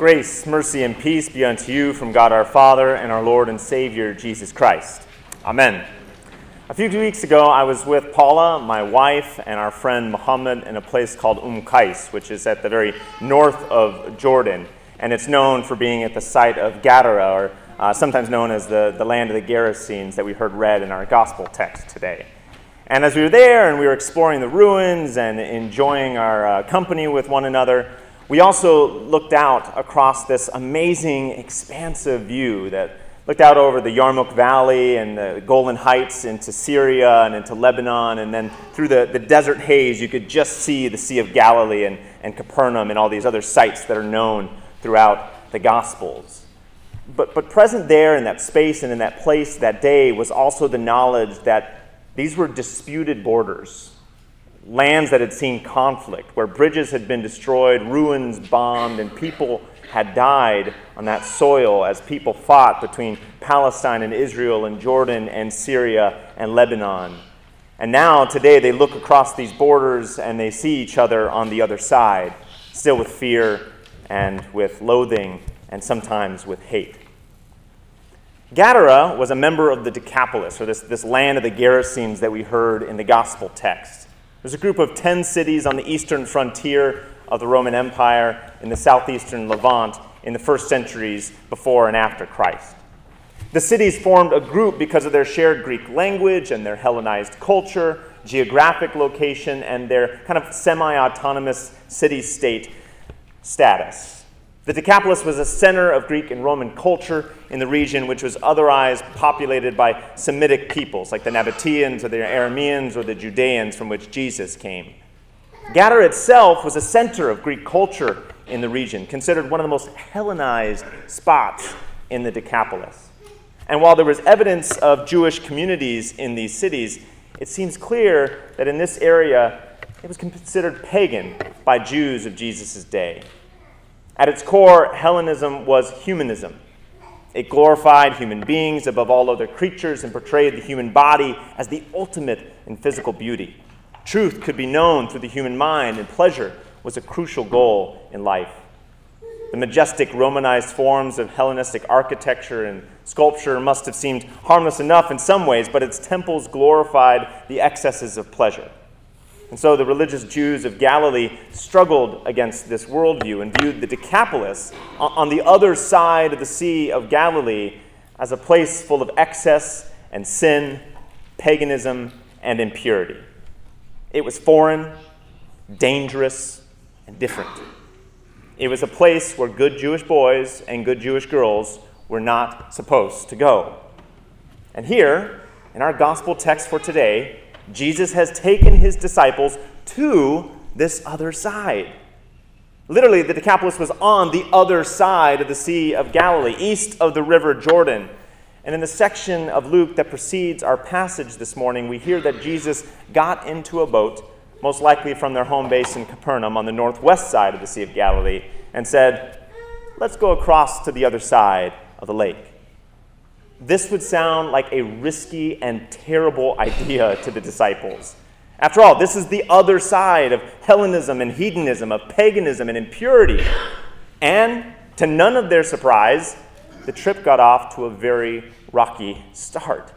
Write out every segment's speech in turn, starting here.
Grace, mercy, and peace be unto you from God our Father and our Lord and Savior, Jesus Christ. Amen. A few weeks ago, I was with Paula, my wife, and our friend Muhammad in a place called Umm Qais, which is at the very north of Jordan. And it's known for being at the site of Gadara, or uh, sometimes known as the, the land of the Gerasenes that we heard read in our gospel text today. And as we were there and we were exploring the ruins and enjoying our uh, company with one another, we also looked out across this amazing, expansive view that looked out over the Yarmouk Valley and the Golan Heights into Syria and into Lebanon, and then through the, the desert haze, you could just see the Sea of Galilee and, and Capernaum and all these other sites that are known throughout the Gospels. But, but present there in that space and in that place that day was also the knowledge that these were disputed borders lands that had seen conflict, where bridges had been destroyed, ruins bombed, and people had died on that soil as people fought between Palestine and Israel and Jordan and Syria and Lebanon. And now, today, they look across these borders and they see each other on the other side, still with fear and with loathing and sometimes with hate. Gadara was a member of the Decapolis, or this, this land of the Gerasenes that we heard in the gospel text. There's a group of 10 cities on the eastern frontier of the Roman Empire in the southeastern Levant in the first centuries before and after Christ. The cities formed a group because of their shared Greek language and their Hellenized culture, geographic location, and their kind of semi autonomous city state status. The Decapolis was a center of Greek and Roman culture in the region, which was otherwise populated by Semitic peoples like the Nabateans or the Arameans or the Judeans from which Jesus came. Gadara itself was a center of Greek culture in the region, considered one of the most Hellenized spots in the Decapolis. And while there was evidence of Jewish communities in these cities, it seems clear that in this area it was considered pagan by Jews of Jesus' day. At its core, Hellenism was humanism. It glorified human beings above all other creatures and portrayed the human body as the ultimate in physical beauty. Truth could be known through the human mind, and pleasure was a crucial goal in life. The majestic Romanized forms of Hellenistic architecture and sculpture must have seemed harmless enough in some ways, but its temples glorified the excesses of pleasure. And so the religious Jews of Galilee struggled against this worldview and viewed the Decapolis on the other side of the Sea of Galilee as a place full of excess and sin, paganism, and impurity. It was foreign, dangerous, and different. It was a place where good Jewish boys and good Jewish girls were not supposed to go. And here, in our gospel text for today, Jesus has taken his disciples to this other side. Literally, the Decapolis was on the other side of the Sea of Galilee, east of the River Jordan. And in the section of Luke that precedes our passage this morning, we hear that Jesus got into a boat, most likely from their home base in Capernaum on the northwest side of the Sea of Galilee, and said, Let's go across to the other side of the lake this would sound like a risky and terrible idea to the disciples. After all, this is the other side of Hellenism and hedonism, of paganism and impurity. And to none of their surprise, the trip got off to a very rocky start.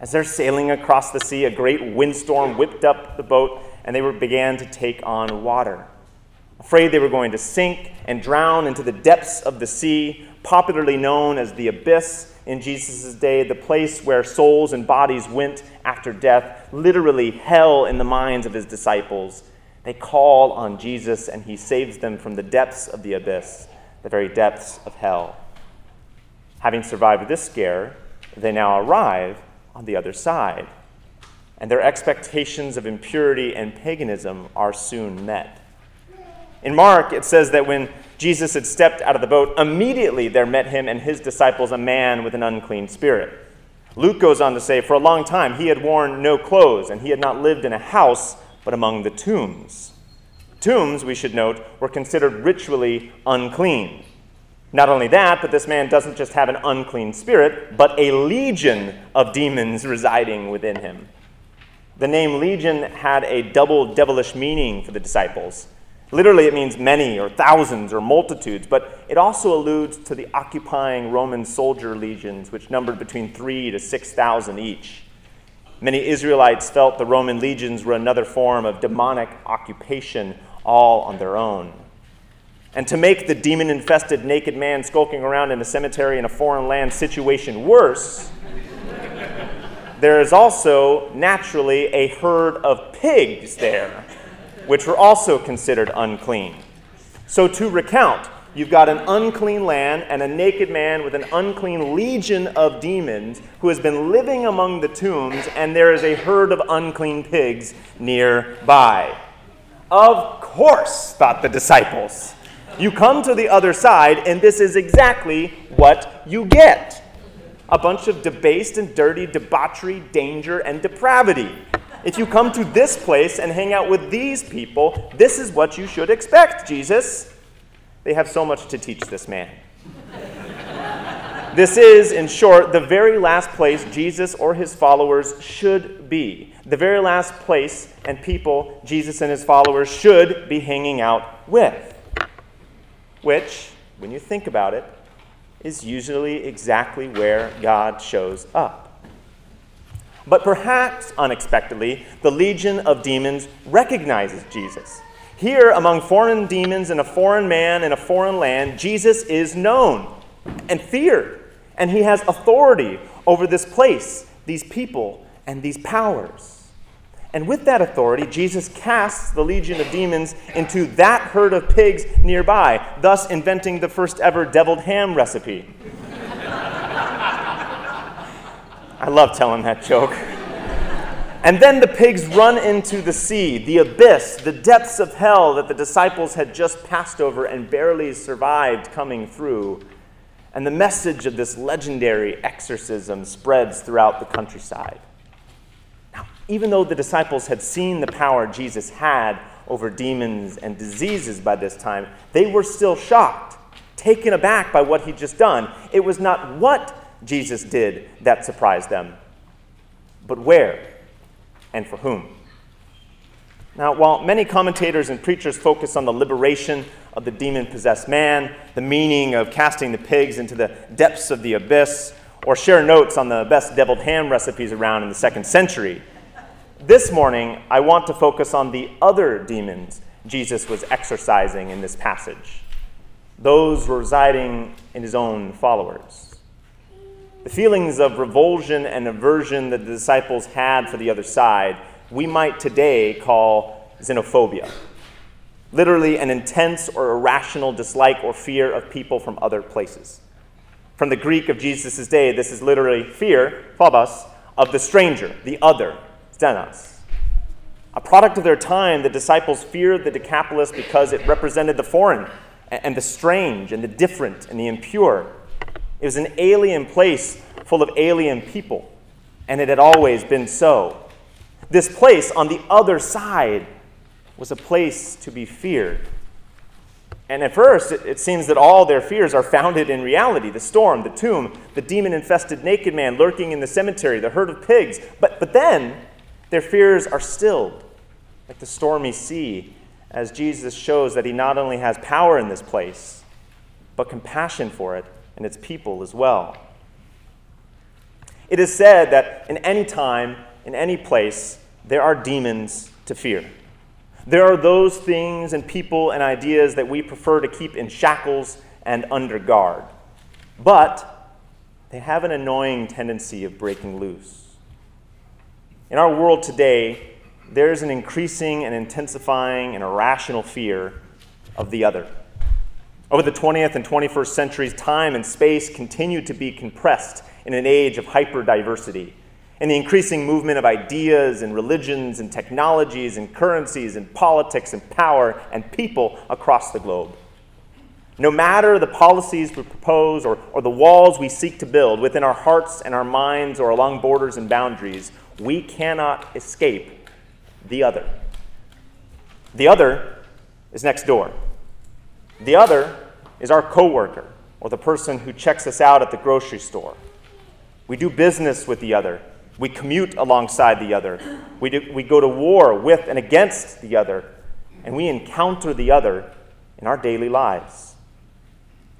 As they're sailing across the sea, a great windstorm whipped up the boat and they were, began to take on water. Afraid they were going to sink and drown into the depths of the sea, popularly known as the abyss, in Jesus' day, the place where souls and bodies went after death, literally hell in the minds of his disciples. They call on Jesus and he saves them from the depths of the abyss, the very depths of hell. Having survived this scare, they now arrive on the other side, and their expectations of impurity and paganism are soon met. In Mark, it says that when Jesus had stepped out of the boat, immediately there met him and his disciples a man with an unclean spirit. Luke goes on to say, For a long time he had worn no clothes, and he had not lived in a house, but among the tombs. Tombs, we should note, were considered ritually unclean. Not only that, but this man doesn't just have an unclean spirit, but a legion of demons residing within him. The name legion had a double devilish meaning for the disciples. Literally, it means many or thousands or multitudes, but it also alludes to the occupying Roman soldier legions, which numbered between three to 6,000 each. Many Israelites felt the Roman legions were another form of demonic occupation, all on their own. And to make the demon infested naked man skulking around in a cemetery in a foreign land situation worse, there is also naturally a herd of pigs there, which were also considered unclean. So, to recount, you've got an unclean land and a naked man with an unclean legion of demons who has been living among the tombs, and there is a herd of unclean pigs nearby. Of course, thought the disciples. You come to the other side, and this is exactly what you get a bunch of debased and dirty debauchery, danger, and depravity. If you come to this place and hang out with these people, this is what you should expect, Jesus. They have so much to teach this man. this is, in short, the very last place Jesus or his followers should be. The very last place and people Jesus and his followers should be hanging out with which, when you think about it, is usually exactly where God shows up. But perhaps unexpectedly, the legion of demons recognizes Jesus. Here, among foreign demons and a foreign man in a foreign land, Jesus is known and feared, and he has authority over this place, these people, and these powers. And with that authority, Jesus casts the legion of demons into that herd of pigs nearby, thus inventing the first ever deviled ham recipe. I love telling that joke. And then the pigs run into the sea, the abyss, the depths of hell that the disciples had just passed over and barely survived coming through. And the message of this legendary exorcism spreads throughout the countryside Now, even though the disciples had seen the power Jesus had over demons and diseases by this time, they were still shocked, taken aback by what he'd just done. It was not what Jesus did that surprised them, but where and for whom. Now, while many commentators and preachers focus on the liberation of the demon possessed man, the meaning of casting the pigs into the depths of the abyss, or share notes on the best deviled ham recipes around in the second century, this morning, I want to focus on the other demons Jesus was exorcising in this passage, those residing in his own followers. The feelings of revulsion and aversion that the disciples had for the other side, we might today call xenophobia. Literally, an intense or irrational dislike or fear of people from other places. From the Greek of Jesus' day, this is literally fear, phobos, of the stranger, the other, xenos. A product of their time, the disciples feared the Decapolis because it represented the foreign and the strange and the different and the impure. It was an alien place full of alien people, and it had always been so. This place on the other side was a place to be feared. And at first, it, it, seems that all their fears are founded in reality the storm, the tomb, the demon infested naked man lurking in the cemetery, the herd of pigs. But, but then, their fears are stilled, like the stormy sea, as Jesus shows that he not only has power in this place, but compassion for it and its people as well. It is said that in any time, in any place, there are demons to fear. There are those things and people and ideas that we prefer to keep in shackles and under guard. But they have an annoying tendency of breaking loose. In our world today, there's an increasing and intensifying and irrational fear of the other. Over the 20th and 21st centuries, time and space continue to be compressed in an age of hyperdiversity. And the increasing movement of ideas and religions and technologies and currencies and politics and power and people across the globe. No matter the policies we propose or, or the walls we seek to build within our hearts and our minds or along borders and boundaries, we cannot escape the other. The other is next door. The other is our coworker or the person who checks us out at the grocery store. We do business with the other. We commute alongside the other. We, do, we go to war with and against the other. and we encounter the other in our daily lives.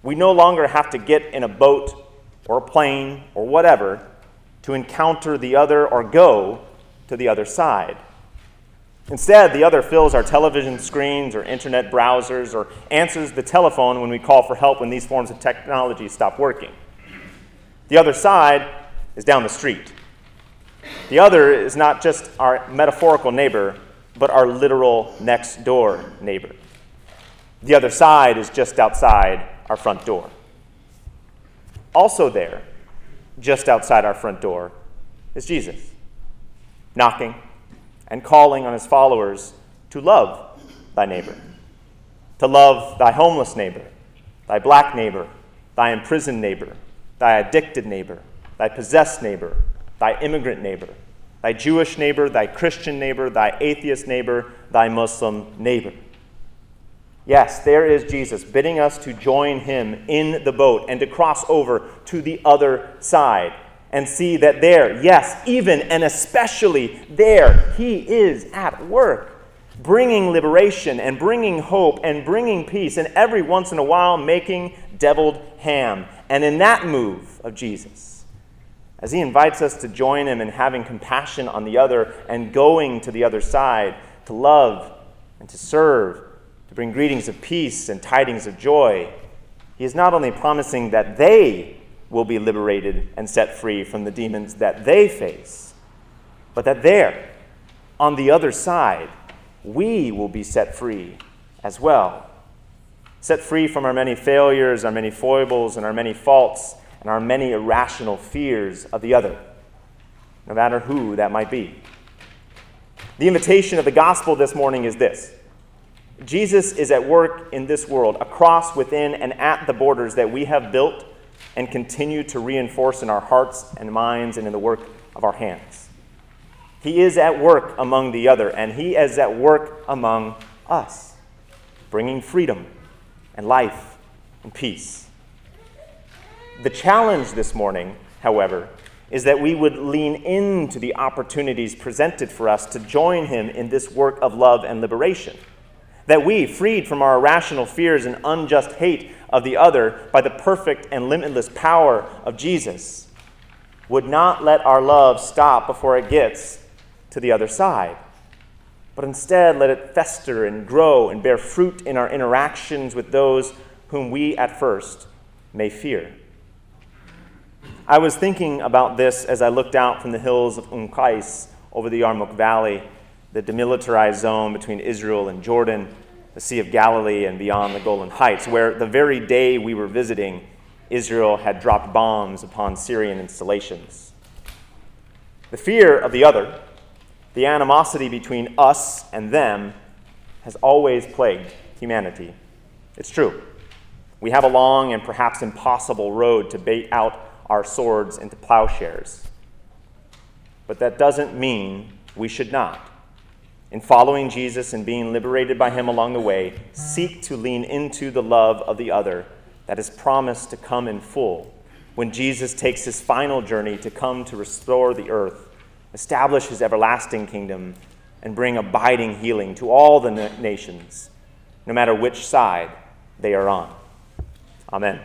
We no longer have to get in a boat or a plane or whatever to encounter the other or go to the other side. Instead, the other fills our television screens or internet browsers or answers the telephone when we call for help when these forms of technology stop working. The other side is down the street. The other is not just our metaphorical neighbor, but our literal next door neighbor. The other side is just outside our front door. Also, there, just outside our front door, is Jesus, knocking and calling on his followers to love thy neighbor, to love thy homeless neighbor, thy black neighbor, thy imprisoned neighbor, thy addicted neighbor, thy possessed neighbor, thy immigrant neighbor, thy Jewish neighbor, thy Christian neighbor, thy atheist neighbor, thy Muslim neighbor. Yes, there is Jesus bidding us to join him in the boat and to cross over to the other side and see that there, yes, even and especially there, He is at work, bringing liberation and bringing hope and bringing peace, and every once in a while making deviled ham. And in that move of Jesus, as He invites us to join Him in having compassion on the other and going to the other side to love and to serve, to bring greetings of peace and tidings of joy, He is not only promising that they will be liberated and set free from the demons that they face, but that there, on the other side, we will be set free as well. Set free from our many failures, our many foibles, and our many faults, and our many irrational fears of the other, no matter who that might be. The invitation of the gospel this morning is this Jesus is at work in this world, across, within, and at the borders that we have built and continue to reinforce in our hearts and minds and in the work of our hands. He is at work among the other, and He is at work among us, bringing freedom and life and peace. The challenge this morning, however, is that we would lean into the opportunities presented for us to join Him in this work of love and liberation. That we, freed from our irrational fears and unjust hate of the other by the perfect and limitless power of Jesus, would not let our love stop before it gets to the other side, but instead let it fester and grow and bear fruit in our interactions with those whom we at first may fear. I was thinking about this as I looked out from the hills of Umqais over the Yarmouk Valley, the demilitarized zone between Israel and Jordan the Sea of Galilee and beyond the Golan Heights, where the very day we were visiting, Israel had dropped bombs upon Syrian installations. The fear of the other, the animosity between us and them, has always plagued humanity. It's true. We have a long and perhaps impossible road to bait out our swords into plowshares. But that doesn't mean we should not in following Jesus and being liberated by him along the way, seek to lean into the love of the other that is promised to come in full when Jesus takes his final journey to come to restore the earth, establish his everlasting kingdom, and bring abiding healing to all the nations, no matter which side they are on. Amen.